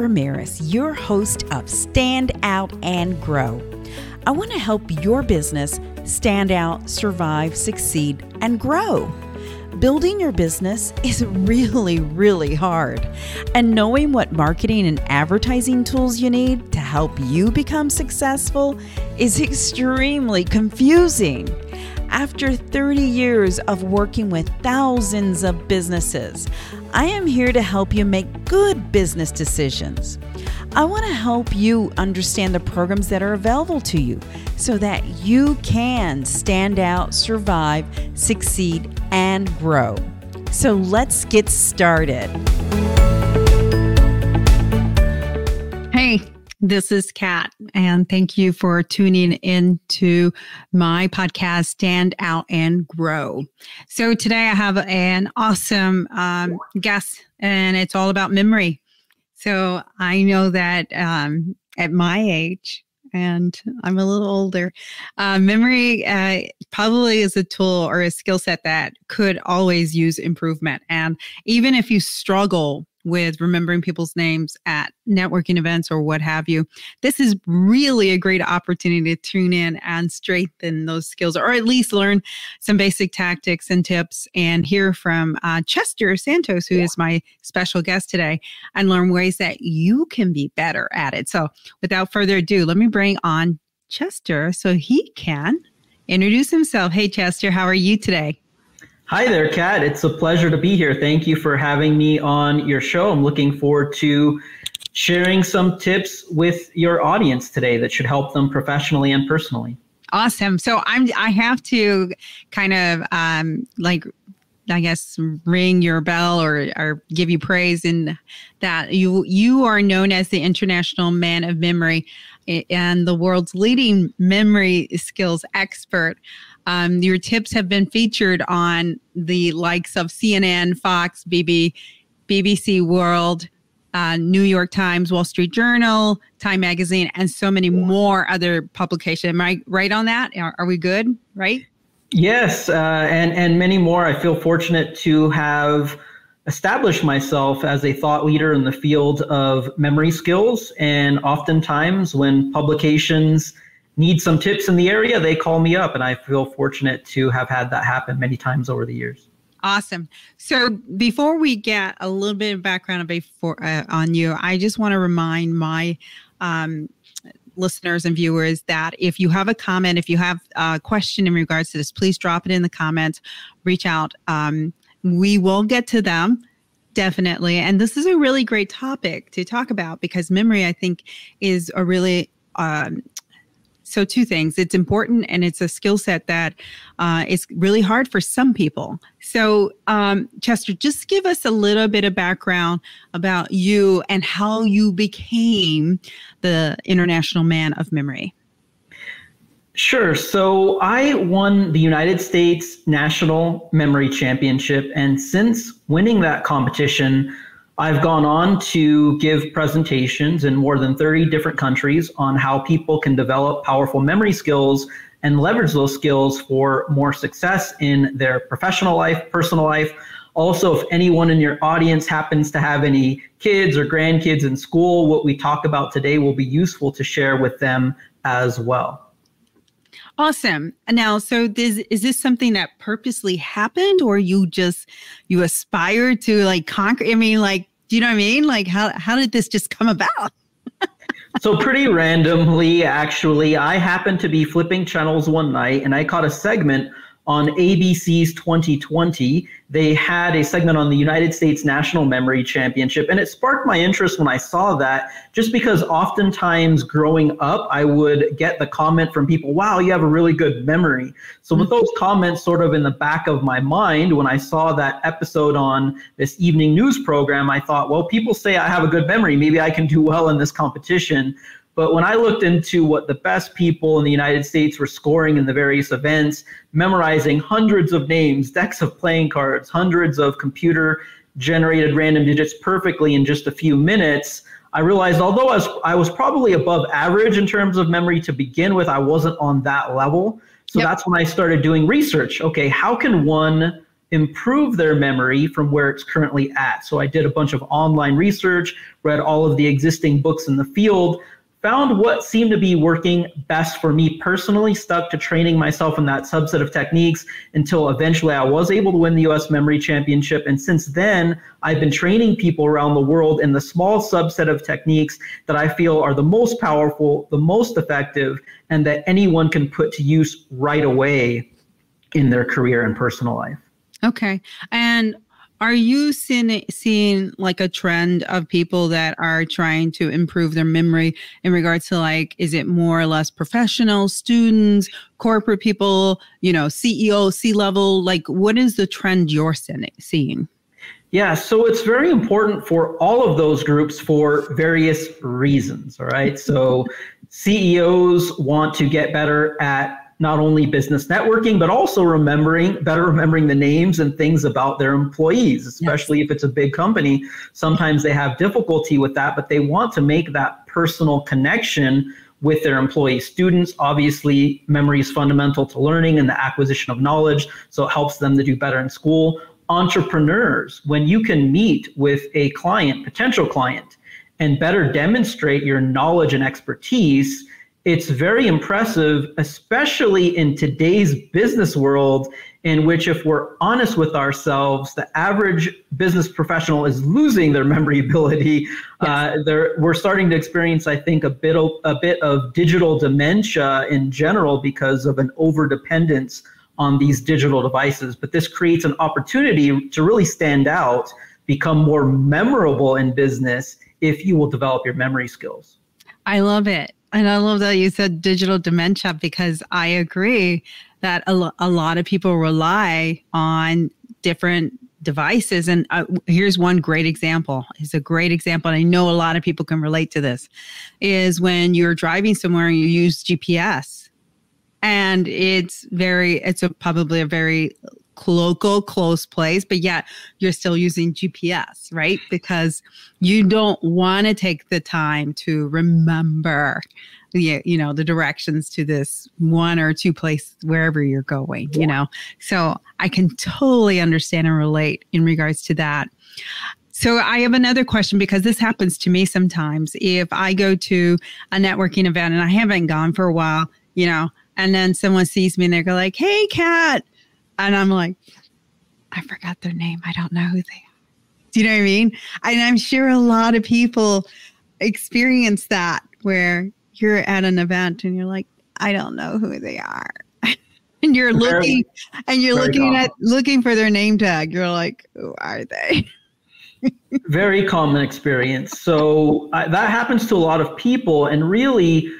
Ramirez, your host of Stand Out and Grow. I want to help your business stand out, survive, succeed, and grow. Building your business is really, really hard. And knowing what marketing and advertising tools you need to help you become successful is extremely confusing. After 30 years of working with thousands of businesses, I am here to help you make good business decisions. I want to help you understand the programs that are available to you so that you can stand out, survive, succeed, and grow. So let's get started. This is Kat, and thank you for tuning in to my podcast, Stand Out and Grow. So, today I have an awesome um, guest, and it's all about memory. So, I know that um, at my age, and I'm a little older. Uh, memory uh, probably is a tool or a skill set that could always use improvement. And even if you struggle with remembering people's names at networking events or what have you. This is really a great opportunity to tune in and strengthen those skills, or at least learn some basic tactics and tips and hear from uh, Chester Santos, who is my special guest today, and learn ways that you can be better at it. So, without further ado, let me bring on Chester so he can introduce himself. Hey, Chester, how are you today? Hi there, Kat. It's a pleasure to be here. Thank you for having me on your show. I'm looking forward to sharing some tips with your audience today that should help them professionally and personally. Awesome. So I'm I have to kind of um like I guess ring your bell or or give you praise in that you you are known as the international man of memory and the world's leading memory skills expert. Um, your tips have been featured on the likes of CNN, Fox, BB, BBC World, uh, New York Times, Wall Street Journal, Time Magazine, and so many more other publications. Am I right on that? Are, are we good? Right? Yes, uh, and and many more. I feel fortunate to have established myself as a thought leader in the field of memory skills, and oftentimes when publications need some tips in the area, they call me up, and I feel fortunate to have had that happen many times over the years. Awesome. So before we get a little bit of background before uh, on you, I just want to remind my um, listeners and viewers that if you have a comment, if you have a question in regards to this, please drop it in the comments. Reach out. Um, we will get to them definitely. And this is a really great topic to talk about because memory, I think, is a really um, so two things it's important and it's a skill set that uh, is really hard for some people so um, chester just give us a little bit of background about you and how you became the international man of memory Sure. So I won the United States National Memory Championship. And since winning that competition, I've gone on to give presentations in more than 30 different countries on how people can develop powerful memory skills and leverage those skills for more success in their professional life, personal life. Also, if anyone in your audience happens to have any kids or grandkids in school, what we talk about today will be useful to share with them as well. Awesome. Now, so this is this something that purposely happened or you just you aspired to like conquer? I mean, like do you know what I mean? Like how how did this just come about? so pretty randomly, actually, I happened to be flipping channels one night and I caught a segment on ABC's 20/20, they had a segment on the United States National Memory Championship. And it sparked my interest when I saw that, just because oftentimes growing up, I would get the comment from people, wow, you have a really good memory. So, with those comments sort of in the back of my mind, when I saw that episode on this evening news program, I thought, well, people say I have a good memory. Maybe I can do well in this competition. But when I looked into what the best people in the United States were scoring in the various events, memorizing hundreds of names, decks of playing cards, hundreds of computer generated random digits perfectly in just a few minutes, I realized although I was, I was probably above average in terms of memory to begin with, I wasn't on that level. So yep. that's when I started doing research. Okay, how can one improve their memory from where it's currently at. So I did a bunch of online research, read all of the existing books in the field, found what seemed to be working best for me personally, stuck to training myself in that subset of techniques until eventually I was able to win the US Memory Championship. And since then, I've been training people around the world in the small subset of techniques that I feel are the most powerful, the most effective, and that anyone can put to use right away in their career and personal life. Okay. And are you seeing, seeing like a trend of people that are trying to improve their memory in regards to like, is it more or less professional, students, corporate people, you know, CEO, C level? Like, what is the trend you're seeing? Yeah, so it's very important for all of those groups for various reasons. All right. So CEOs want to get better at not only business networking, but also remembering, better remembering the names and things about their employees, especially yes. if it's a big company. Sometimes they have difficulty with that, but they want to make that personal connection with their employee students. Obviously, memory is fundamental to learning and the acquisition of knowledge, so it helps them to do better in school. Entrepreneurs, when you can meet with a client, potential client, and better demonstrate your knowledge and expertise, it's very impressive, especially in today's business world, in which, if we're honest with ourselves, the average business professional is losing their memory ability. Yes. Uh, we're starting to experience, I think, a bit of, a bit of digital dementia in general because of an overdependence on these digital devices. But this creates an opportunity to really stand out, become more memorable in business if you will develop your memory skills. I love it. And I love that you said digital dementia because I agree that a, lo- a lot of people rely on different devices. And uh, here's one great example. It's a great example. And I know a lot of people can relate to this is when you're driving somewhere and you use GPS and it's very, it's a, probably a very local, close place, but yet you're still using GPS, right? Because you don't want to take the time to remember the you know the directions to this one or two place wherever you're going you know so i can totally understand and relate in regards to that so I have another question because this happens to me sometimes. If I go to a networking event and I haven't gone for a while, you know, and then someone sees me and they go like, "Hey, Kat," and I'm like, I forgot their name. I don't know who they are. Do you know what I mean? And I'm sure a lot of people experience that where you're at an event and you're like, I don't know who they are. and you're looking and you're looking common. at looking for their name tag. You're like, who are they? very common experience. So uh, that happens to a lot of people. And really,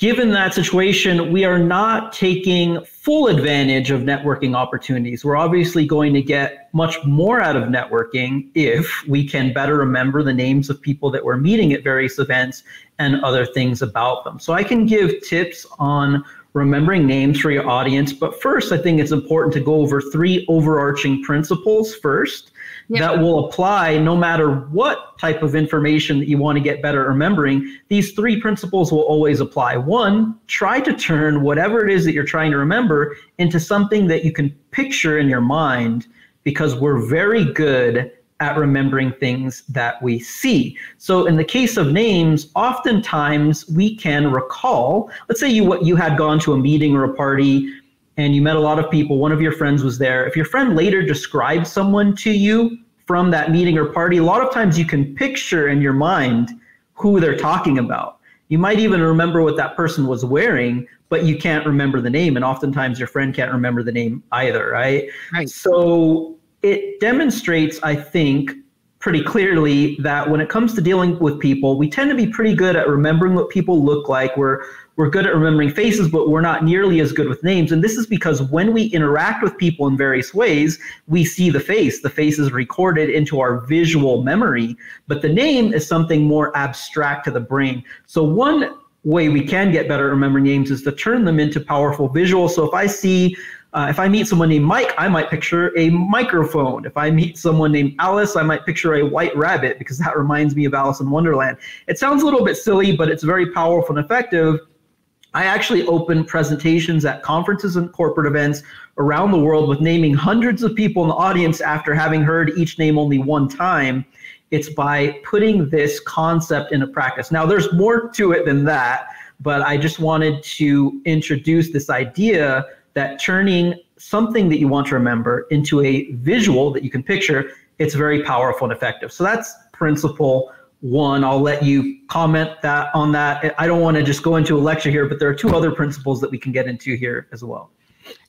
given that situation, we are not taking full advantage of networking opportunities. We're obviously going to get much more out of networking if we can better remember the names of people that we're meeting at various events and other things about them. So I can give tips on remembering names for your audience. But first, I think it's important to go over three overarching principles first that will apply no matter what type of information that you want to get better at remembering. These three principles will always apply. One, try to turn whatever it is that you're trying to remember into something that you can picture in your mind because we're very good at remembering things that we see. So in the case of names, oftentimes we can recall, let's say you what you had gone to a meeting or a party and you met a lot of people, one of your friends was there. If your friend later described someone to you from that meeting or party, a lot of times you can picture in your mind who they're talking about. You might even remember what that person was wearing, but you can't remember the name. And oftentimes your friend can't remember the name either, right? Right. So it demonstrates, I think, pretty clearly that when it comes to dealing with people, we tend to be pretty good at remembering what people look like. We're we're good at remembering faces, but we're not nearly as good with names. And this is because when we interact with people in various ways, we see the face. The face is recorded into our visual memory, but the name is something more abstract to the brain. So one way we can get better at remembering names is to turn them into powerful visuals. So if I see uh, if I meet someone named Mike, I might picture a microphone. If I meet someone named Alice, I might picture a white rabbit because that reminds me of Alice in Wonderland. It sounds a little bit silly, but it's very powerful and effective I actually open presentations at conferences and corporate events around the world with naming hundreds of people in the audience after having heard each name only one time. It's by putting this concept into practice. Now, there's more to it than that, but I just wanted to introduce this idea that turning something that you want to remember into a visual that you can picture, it's very powerful and effective. So that's principle one. I'll let you comment that on that. I don't want to just go into a lecture here, but there are two other principles that we can get into here as well.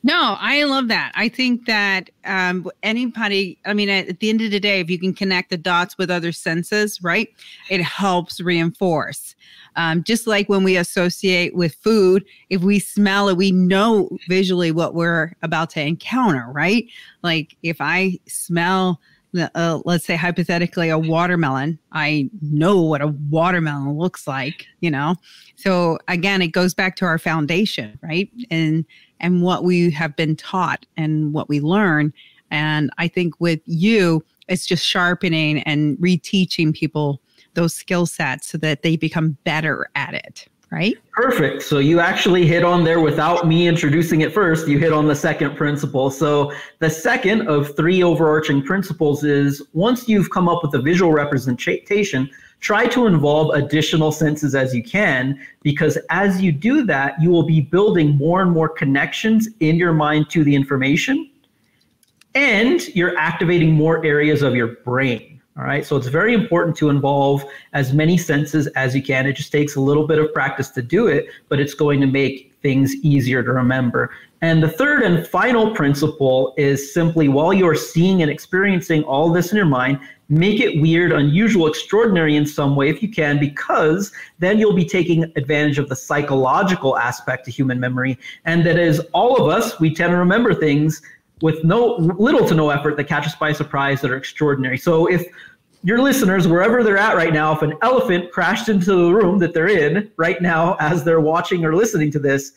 No, I love that. I think that um, anybody, I mean, at, the end of the day, if you can connect the dots with other senses, right, it helps reinforce. Um, just like when we associate with food, if we smell it, we know visually what we're about to encounter, right? Like if I smell uh, let's say hypothetically a watermelon. I know what a watermelon looks like you know? So again it goes back to our foundation right? And and what we have been taught and what we learn. And i think with you it's just sharpening and reteaching people those skill sets so that they become better at it right? Perfect. So you actually hit on there without me introducing it first. You hit on the second principle. So the second of three overarching principles is once you've come up with a visual representation, try to involve additional senses as you can, because as you do that, you will be building more and more connections in your mind to the information, and you're activating more areas of your brain. All right. So it's very important to involve as many senses as you can. It just takes a little bit of practice to do it, but it's going to make things easier to remember. And the third and final principle is simply while you're seeing and experiencing all this in your mind, make it weird, unusual, extraordinary in some way if you can, because then you'll be taking advantage of the psychological aspect of human memory. And that is all of us, we tend to remember things with no little to no effort that catch us by surprise that are extraordinary. So if your listeners, wherever they're at right now, if an elephant crashed into the room that they're in right now as they're watching or listening to this,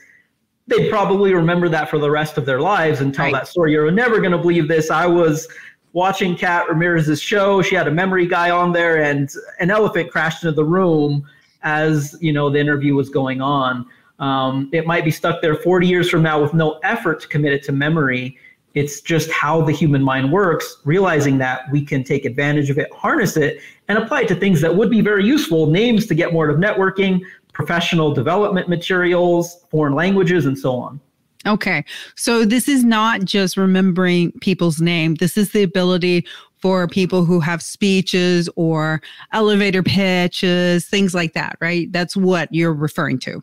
they'd probably remember that for the rest of their lives and tell right. that story. You're never going to believe this. I was watching Kat Ramirez's show. She had a memory guy on there, and an elephant crashed into the room as you know the interview was going on. Um, it might be stuck there 40 years from now with no effort to commit it to memory. It's just how the human mind works, realizing that we can take advantage of it, harness it, and apply it to things that would be very useful names to get more of networking, professional development materials, foreign languages, and so on. Okay. So this is not just remembering people's name. This is the ability for people who have speeches or elevator pitches, things like that, right? That's what you're referring to.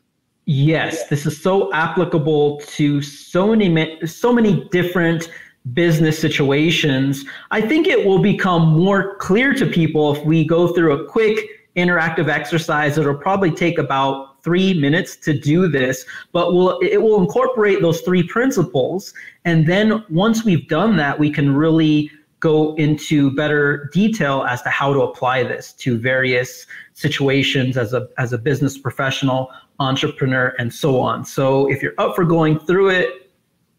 Yes, this is so applicable to so many so many different business situations. I think it will become more clear to people if we go through a quick interactive exercise. It'll probably take about three minutes to do this, but will it will incorporate those three principles. And then once we've done that, we can really go into better detail as to how to apply this to various situations as a as a business professional entrepreneur, and so on. So if you're up for going through it,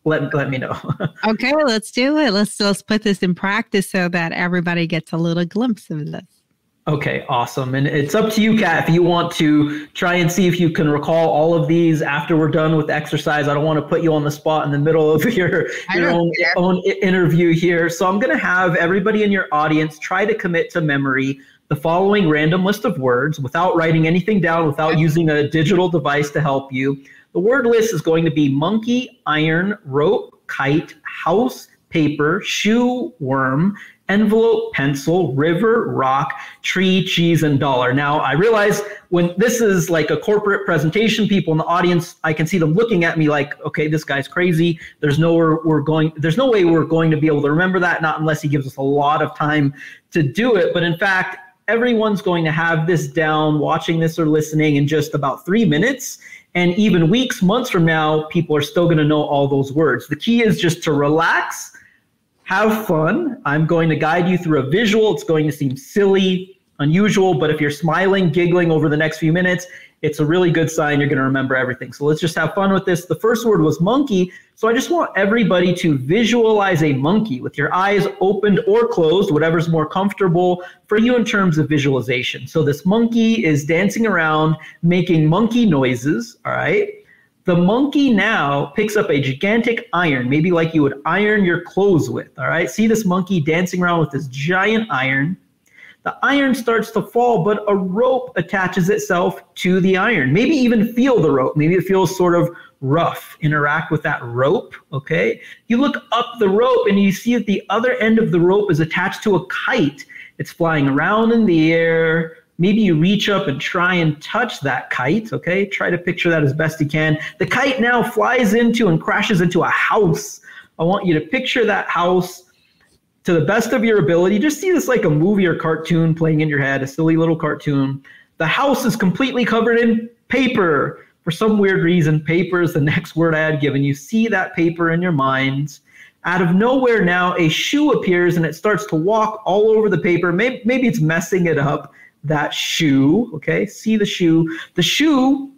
let, let me know. okay, let's do it. Let's let's put this in practice so that everybody gets a little glimpse of this. Okay, awesome. And it's up to you, Kat, if you want to try and see if you can recall all of these after we're done with the exercise. I don't want to put you on the spot in the middle of your, your own, own interview here. So I'm going to have everybody in your audience try to commit to memory the following random list of words without writing anything down, without using a digital device to help you. The word list is going to be monkey, iron, rope, kite, house, paper, shoe, worm, envelope, pencil, river, rock, tree, cheese, and dollar. Now, I realize when this is like a corporate presentation, people in the audience, I can see them looking at me like, okay, this guy's crazy. There's no we're going, there's no way we're going to be able to remember that, not unless he gives us a lot of time to do it. But in fact, everyone's going to have this down, watching this or listening in just about three minutes. And even weeks, months from now, people are still going to know all those words. The key is just to relax, have fun. I'm going to guide you through a visual. It's going to seem silly, unusual, but if you're smiling, giggling over the next few minutes, it's a really good sign you're going to remember everything. So let's just have fun with this. The first word was monkey. So I just want everybody to visualize a monkey with your eyes opened or closed, whatever's more comfortable for you in terms of visualization. So this monkey is dancing around, making monkey noises. All right. The monkey now picks up a gigantic iron, maybe like you would iron your clothes with. All right. See this monkey dancing around with this giant iron. The iron starts to fall, but a rope attaches itself to the iron. Maybe even feel the rope. Maybe it feels sort of rough. Interact with that rope. Okay. You look up the rope and you see that the other end of the rope is attached to a kite. It's flying around in the air maybe you reach up and try and touch that kite, okay? Try to picture that as best you can. The kite now flies into and crashes into a house. I want you to picture that house to the best of your ability. Just see this like a movie or cartoon playing in your head, a silly little cartoon. The house is completely covered in paper. For some weird reason, paper is the next word I had given. You see that paper in your mind. Out of nowhere now, a shoe appears and it starts to walk all over the paper. Maybe, maybe it's messing it up that shoe. Okay, see the shoe. The shoe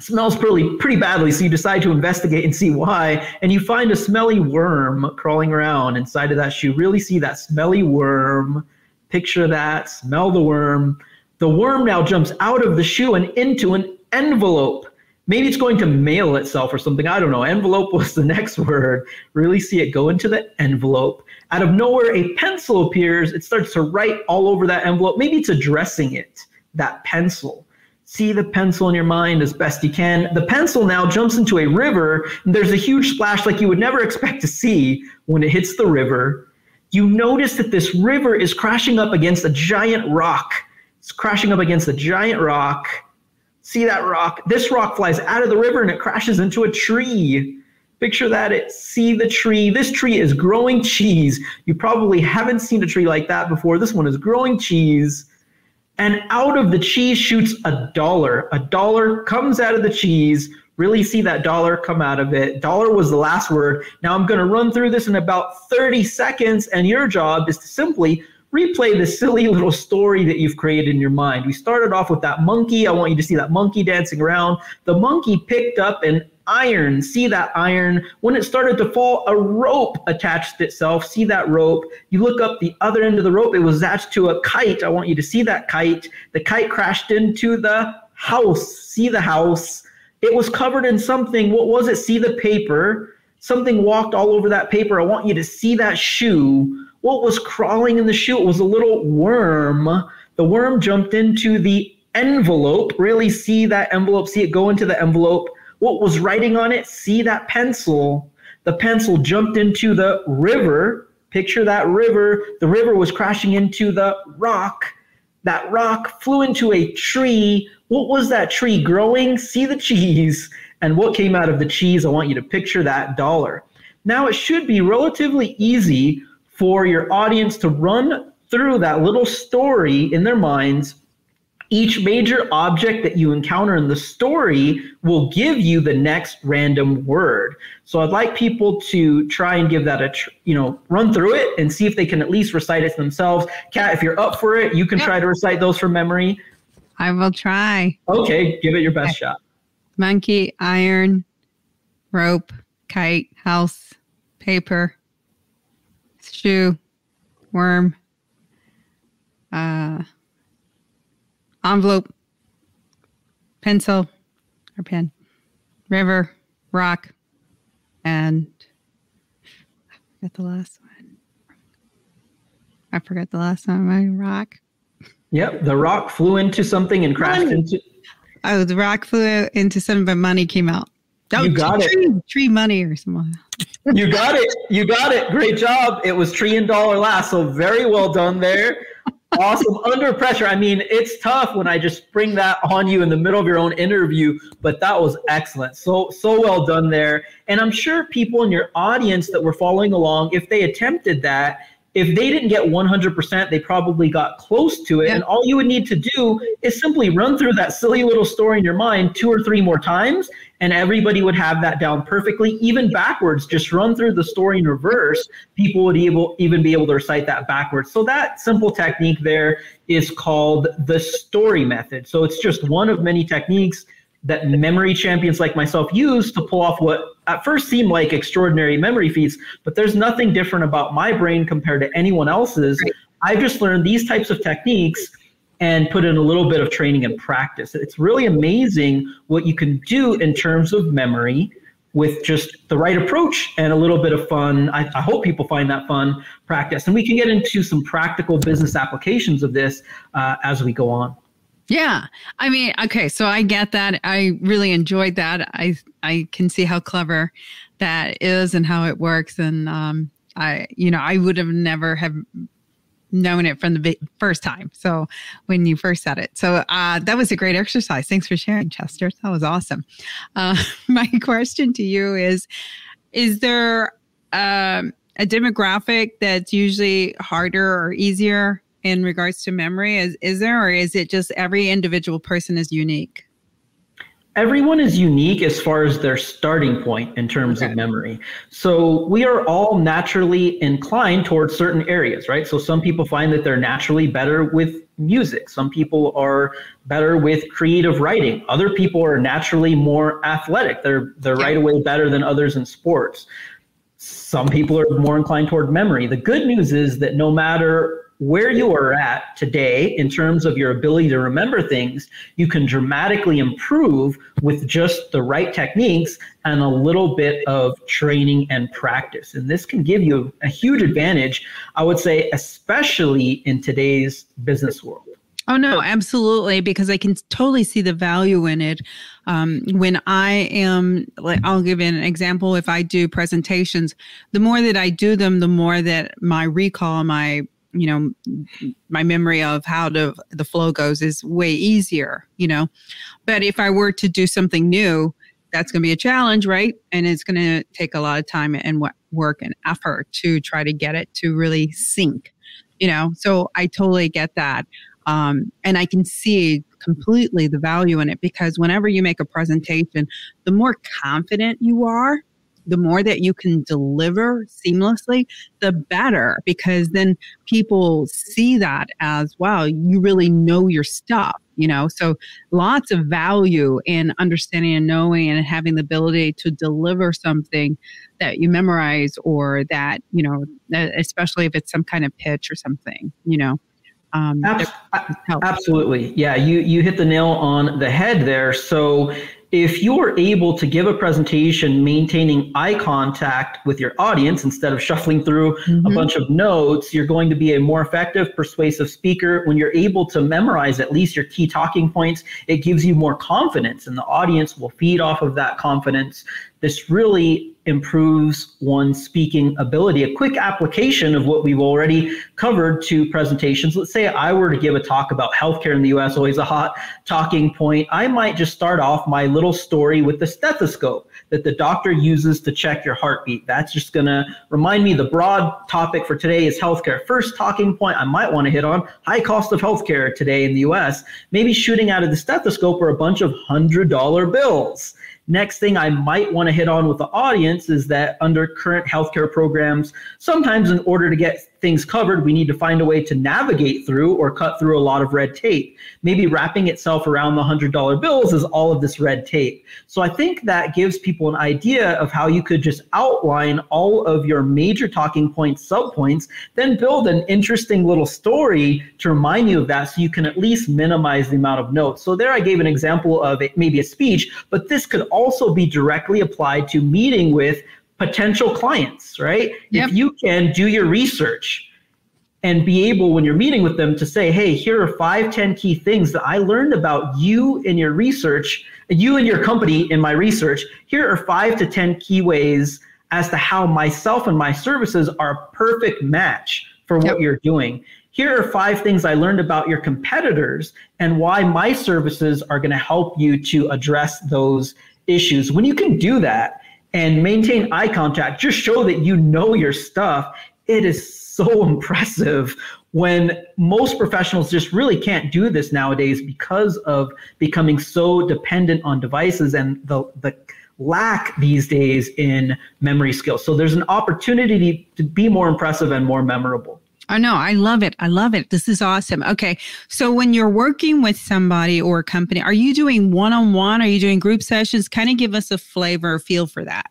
smells pretty pretty badly, so you decide to investigate and see why, and you find a smelly worm crawling around inside of that shoe. Really see that smelly worm. Picture that. Smell the worm. The worm now jumps out of the shoe and into an envelope. Maybe it's going to mail itself or something. I don't know. Envelope was the next word. Really see it go into the envelope. Out of nowhere, a pencil appears. It starts to write all over that envelope. Maybe it's addressing it, that pencil. See the pencil in your mind as best you can. The pencil now jumps into a river, and there's a huge splash like you would never expect to see when it hits the river. You notice that this river is crashing up against a giant rock. It's crashing up against a giant rock. See that rock? This rock flies out of the river and it crashes into a tree. Picture that it see the tree. This tree is growing cheese. You probably haven't seen a tree like that before. This one is growing cheese. And out of the cheese shoots a dollar. A dollar comes out of the cheese. Really see that dollar come out of it. Dollar was the last word. Now I'm going to run through this in about 30 seconds, and your job is to simply replay the silly little story that you've created in your mind. We started off with that monkey. I want you to see that monkey dancing around. The monkey picked up an iron. See that iron. When it started to fall, a rope attached itself. See that rope. You look up the other end of the rope, it was attached to a kite. I want you to see that kite. The kite crashed into the house. See the house. It was covered in something. What was it? See the paper. Something walked all over that paper. I want you to see that shoe. What was crawling in the shoe? It was a little worm. The worm jumped into the envelope. Really see that envelope. See it go into the envelope what was writing on it? See that pencil. The pencil jumped into the river. Picture that river. The river was crashing into the rock. That rock flew into a tree. What was that tree growing? See the cheese. And what came out of the cheese? I want you to picture that dollar. Now, it should be relatively easy for your audience to run through that little story in their minds each major object that you encounter in the story will give you the next random word. So I'd like people to try and give that a, tr- you know, run through it and see if they can at least recite it themselves. Kat, if you're up for it, you can yep. try to recite those from memory. I will try. Okay, give it your best okay. shot. Monkey, iron, rope, kite, house, paper, shoe, worm, uh, envelope, pencil or pen, river, rock, and I forgot the last one. I forgot the last one. My rock. Yep, the rock flew into something and crashed money. into. Oh, the rock flew into something, but money came out. Oh, you got tree, it. Tree money or something. you got it. You got it. Great job. It was tree and dollar last. So very well done there awesome. Under pressure. I mean, it's tough when I just bring that on you in the middle of your own interview, but that was excellent. So, so well done there. And I'm sure people in your audience that were following along, if they attempted that, if they didn't get 100%, they probably got close to it. Yeah. And all you would need to do is simply run through that silly little story in your mind two or three more times, and everybody would have that down perfectly, even backwards. Just run through the story in reverse. People would able, even be able to recite that backwards. So, that simple technique there is called the story method. So, it's just one of many techniques that memory champions like myself use to pull off what at first seem like extraordinary memory feats, but there's nothing different about my brain compared to anyone else's. Right. I've just learned these types of techniques and put in a little bit of training and practice. It's really amazing what you can do in terms of memory with just the right approach and a little bit of fun. I, I, hope people find that fun practice. And we can get into some practical business applications of this uh, as we go on. Yeah. I mean, okay, so I get that. I really enjoyed that. I I can see how clever that is and how it works and um I you know, I would have never have known it from the first time. So when you first said it. So uh, that was a great exercise. Thanks for sharing, Chester. That was awesome. Uh, my question to you is Is there um, a demographic that's usually harder or easier in regards to memory? Is, is there, or is it just every individual person is unique? everyone is unique as far as their starting point in terms okay. of memory. So we are all naturally inclined towards certain areas, right? So some people find that they're naturally better with music. Some people are better with creative writing. Other people are naturally more athletic. They're they're right away better than others in sports. Some people are more inclined toward memory. The good news is that no matter where you are at today in terms of your ability to remember things, you can dramatically improve with just the right techniques and a little bit of training and practice. And this can give you a huge advantage, I would say, especially in today's business world. Oh no, absolutely, because I can totally see the value in it. Um, when I am, like, I'll give an example. If I do presentations, the more that I do them, the more that my recall, my you know my memory of how the the flow goes is way easier you know. But if i were to do something new that's going to be a challenge right? And it's going to take a lot of time and work and effort to try to get it to really sync you know? So i totally get that um, and i can see completely the value in it because whenever you make a presentation the more confident you are the more that you can deliver seamlessly, the better, because then people see that as, wow, you really know your stuff, you know? So lots of value in understanding and knowing and having the ability to deliver something that you memorize or that, you know, especially if it's some kind of pitch or something, you know? Um, Absolutely. Yeah, you, you hit the nail on the head there. So if you're able to give a presentation maintaining eye contact with your audience instead of shuffling through mm-hmm. a bunch of notes, you're going to be a more effective, persuasive speaker. When you're able to memorize at least your key talking points, it gives you more confidence, and the audience will feed off of that confidence. This really improves one's speaking ability. A quick application of what we've already covered to presentations. Let's say I were to give a talk about healthcare in the US, always a hot talking point. I might just start off my little story with the stethoscope that the doctor uses to check your heartbeat. That's just going to remind me the broad topic for today is healthcare. First talking point I might want to hit on high cost of healthcare today in the US. Maybe shooting out of the stethoscope are a bunch of $100 bills. Next thing I might want to hit on with the audience is that under current healthcare programs, sometimes in order to get things covered, we need to find a way to navigate through or cut through a lot of red tape. Maybe wrapping itself around the $100 bills is all of this red tape. So I think that gives people an idea of how you could just outline all of your major talking points, subpoints, then build an interesting little story to remind you of that so you can at least minimize the amount of notes. So there I gave an example of it, maybe a speech, but this could also be directly applied to meeting with potential clients, right? Yep. If you can do your research and be able, when you're meeting with them, to say, hey, here are five, ten key things that I learned about you in your research, you and your company in my research. Here are five to 10 key ways as to how myself and my services are a perfect match for what yep. you're doing. Here are five things I learned about your competitors and why my services are going to help you to address those issues. When you can do that, and maintain eye contact. Just show that you know your stuff. It is so impressive when most professionals just really can't do this nowadays because of becoming so dependent on devices and the, the lack these days in memory skills. So there's an opportunity to be more impressive and more memorable. Oh no, I love it. I love it. This is awesome. Okay. So when you're working with somebody or a company, are you doing one-on-one? Are you doing group sessions? Kind of give us a flavor, feel for that.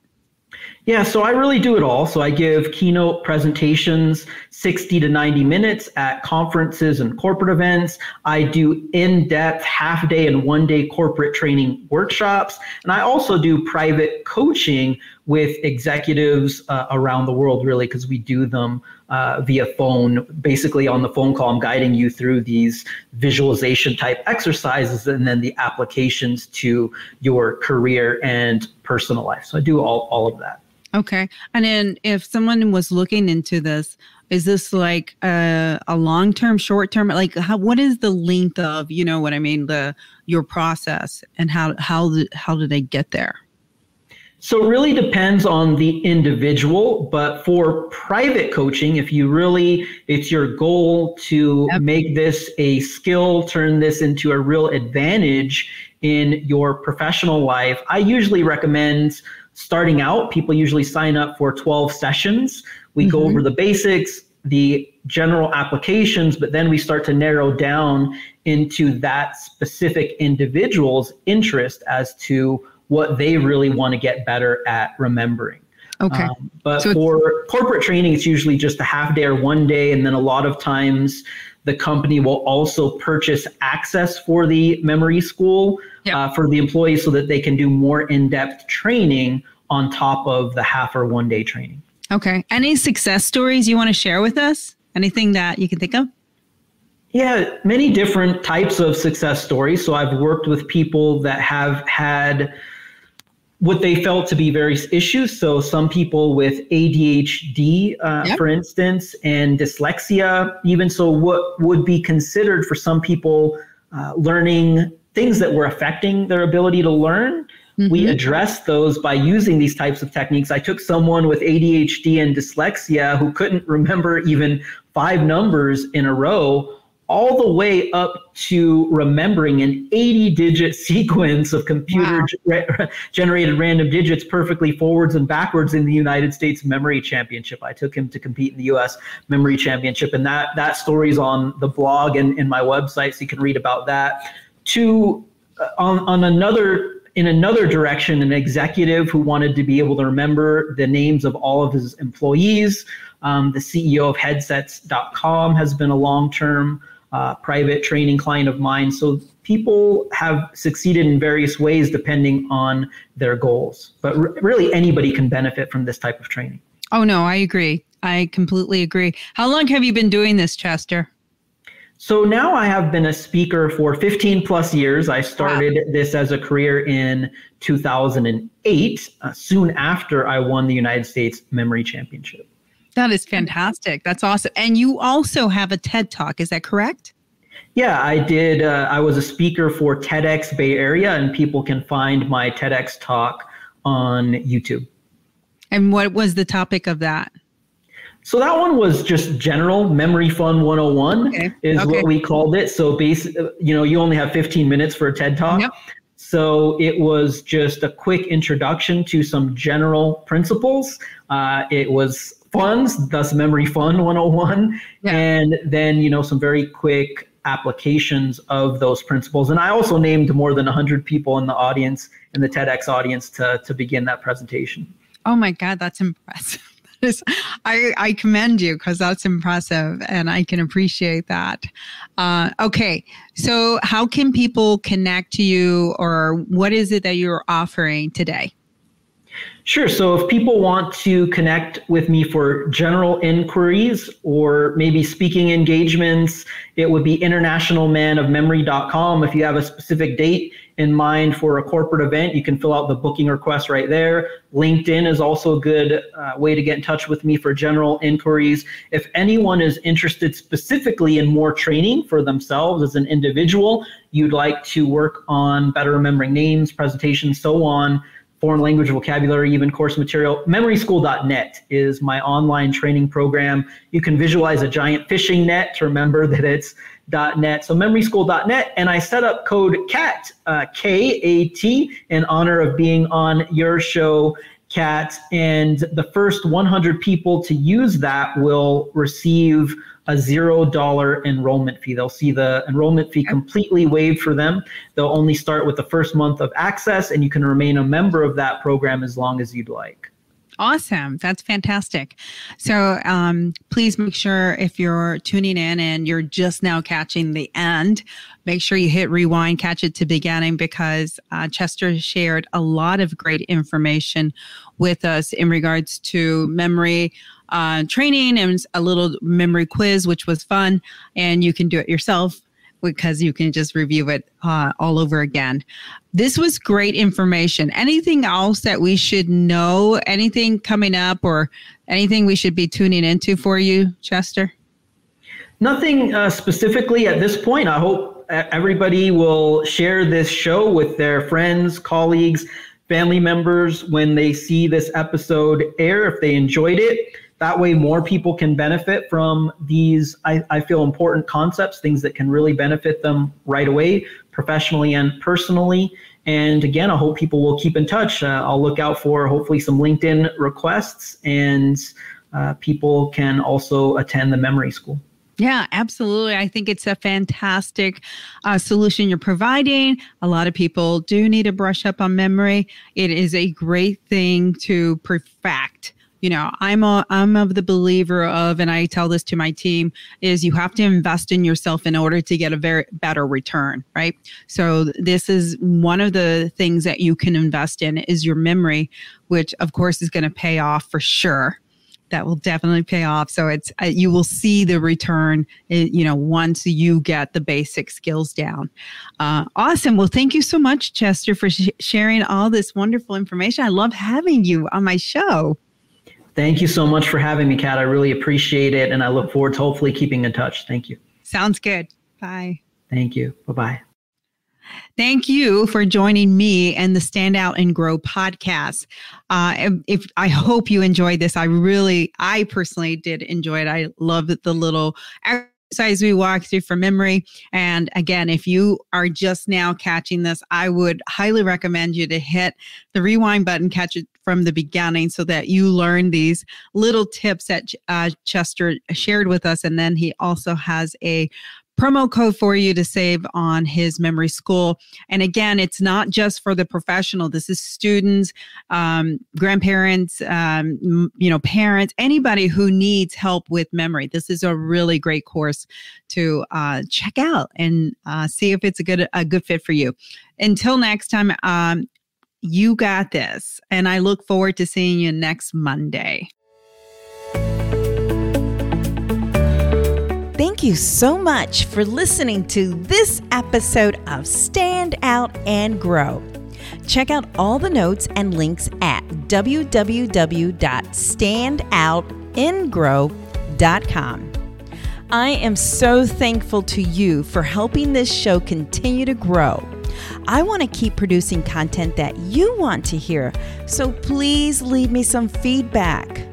Yeah, so I really do it all. So I give keynote presentations 60 to 90 minutes at conferences and corporate events. I do in depth half day and one day corporate training workshops. And I also do private coaching with executives uh, around the world, really, because we do them uh, via phone. Basically, on the phone call, I'm guiding you through these visualization type exercises and then the applications to your career and personal life. So I do all, all of that. Okay. And then if someone was looking into this, is this like a, a long term, short term? Like, how, what is the length of, you know what I mean, the your process and how how how do they get there? So it really depends on the individual, but for private coaching, if you really, it's your goal to yep. make this a skill, turn this into a real advantage in your professional life, I usually recommend starting out, people usually sign up for 12 sessions. We mm-hmm. go over the basics, the general applications, but then we start to narrow down into that specific individual's interest as to what they really want to get better at remembering. Okay. Um, but so for corporate training, it's usually just a half day or one day. And then a lot of times the company will also purchase access for the memory school yep. uh, for the employees so that they can do more in depth training on top of the half or one day training. Okay. Any success stories you want to share with us? Anything that you can think of? Yeah, many different types of success stories. So I've worked with people that have had what they felt to be various issues. So some people with ADHD, uh, yep. for instance, and dyslexia, even so, what would be considered for some people uh, learning things that were affecting their ability to learn Mm-hmm. We addressed those by using these types of techniques. I took someone with ADHD and dyslexia who couldn't remember even five numbers in a row, all the way up to remembering an 80 digit sequence of computer wow. generated random digits perfectly forwards and backwards in the United States Memory Championship. I took him to compete in the US Memory Championship, and that, that story is on the blog and in my website, so you can read about that. To uh, on, on another in another direction, an executive who wanted to be able to remember the names of all of his employees. Um, the CEO of headsets.com has been a long term uh, private training client of mine. So people have succeeded in various ways depending on their goals. But really, anybody can benefit from this type of training. Oh, no, I agree. I completely agree. How long have you been doing this, Chester? So now I have been a speaker for 15 plus years. I started wow. this as a career in 2008, uh, soon after I won the United States Memory Championship. That is fantastic. That's awesome. And you also have a TED Talk, is that correct? Yeah, I did. Uh, I was a speaker for TEDx Bay Area, and people can find my TEDx talk on YouTube. And what was the topic of that? So that one was just general memory fun 101 okay. is okay. what we called it. So basically, you know, you only have 15 minutes for a TED talk. Yep. So it was just a quick introduction to some general principles. Uh, it was funds, thus memory fun 101, yeah. and then you know some very quick applications of those principles. And I also named more than 100 people in the audience, in the TEDx audience, to to begin that presentation. Oh my God, that's impressive. I, I commend you because that's impressive and I can appreciate that. Uh, okay, so how can people connect to you or what is it that you're offering today? Sure. So if people want to connect with me for general inquiries or maybe speaking engagements, it would be internationalmanofmemory.com. If you have a specific date in mind for a corporate event, you can fill out the booking request right there. LinkedIn is also a good uh, way to get in touch with me for general inquiries. If anyone is interested specifically in more training for themselves as an individual, you'd like to work on better remembering names, presentations, so on foreign language vocabulary, even course material. MemorySchool.net is my online training program. You can visualize a giant fishing net to remember that it's .net. So memoryschool.net, and I set up code KAT, uh, K-A-T, in honor of being on your show, Kat. And the first 100 people to use that will receive a zero dollar enrollment fee. They'll see the enrollment fee completely waived for them. They'll only start with the first month of access, and you can remain a member of that program as long as you'd like. Awesome. That's fantastic. So um, please make sure if you're tuning in and you're just now catching the end, make sure you hit rewind, catch it to beginning because uh, Chester shared a lot of great information with us in regards to memory uh, training and a little memory quiz, which was fun. And you can do it yourself because you can just review it uh, all over again. This was great information. Anything else that we should know? Anything coming up or anything we should be tuning into for you, Chester? Nothing uh, specifically at this point. I hope everybody will share this show with their friends, colleagues, family members when they see this episode air, if they enjoyed it. That way, more people can benefit from these, I, I feel, important concepts, things that can really benefit them right away, professionally and personally. And again, I hope people will keep in touch. Uh, I'll look out for hopefully some LinkedIn requests, and uh, people can also attend the memory school. Yeah, absolutely. I think it's a fantastic uh, solution you're providing. A lot of people do need to brush up on memory. It is a great thing to perfect you know i'm a i'm of the believer of and i tell this to my team is you have to invest in yourself in order to get a very better return right? So this is one of the things that you can invest in is your memory which of course is going to pay off for sure. That will definitely pay off. So it's uh, you will see the return uh, you know once you get the basic skills down. Uh, awesome. Well thank you so much chester for sh- sharing all this wonderful information. I love having you on my show Thank you so much for having me, Kat. I really appreciate it. And I look forward to hopefully keeping in touch. Thank you. Sounds good. Bye. Thank you. Bye bye. Thank you for joining me and the Stand Out and Grow podcast. Uh, if I hope you enjoyed this, I really, I personally did enjoy it. I love the little exercise we walk through from memory. And again, if you are just now catching this, I would highly recommend you to hit the rewind button, catch it from the beginning so that you learn these little tips that uh, Chester shared with us. And then he also has a promo code for you to save on his memory school. And again, it's not just for the professional. This is students, um, grandparents, um, you know, parents, anybody who needs help with memory. This is a really great course to uh, check out and uh, see if it's a good a good fit for you. Until next time, um, you got this. And I look forward to seeing you next Monday. Thank you so much for listening to this episode of Stand Out and Grow. Check out all the notes and links at www.standoutandgrow.com. I am so thankful to you for helping this show continue to grow. I want to keep producing content that you want to hear, so please leave me some feedback.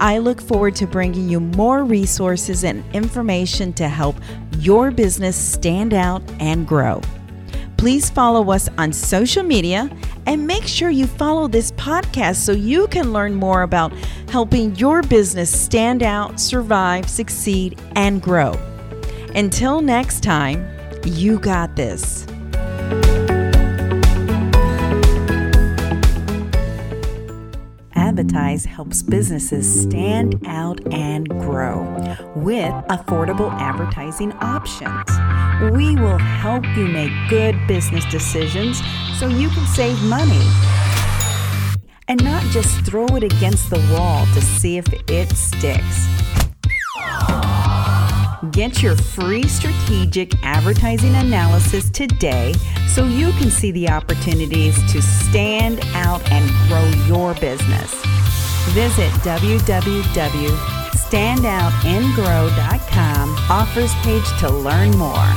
I look forward to bringing you more resources and information to help your business stand out and grow. Please follow us on social media and make sure you follow this podcast so you can learn more about helping your business stand out, survive, succeed, and grow. Until next time, you got this. adBidtise helps businesses stand out and grow with affordable advertising options. We will help you make good business decisions so you can save money and not just throw it against the wall to see if it sticks. Get your free strategic advertising analysis today so you can see the opportunities to stand out and grow your business. Visit www.standoutandgrow.com offers page to learn more.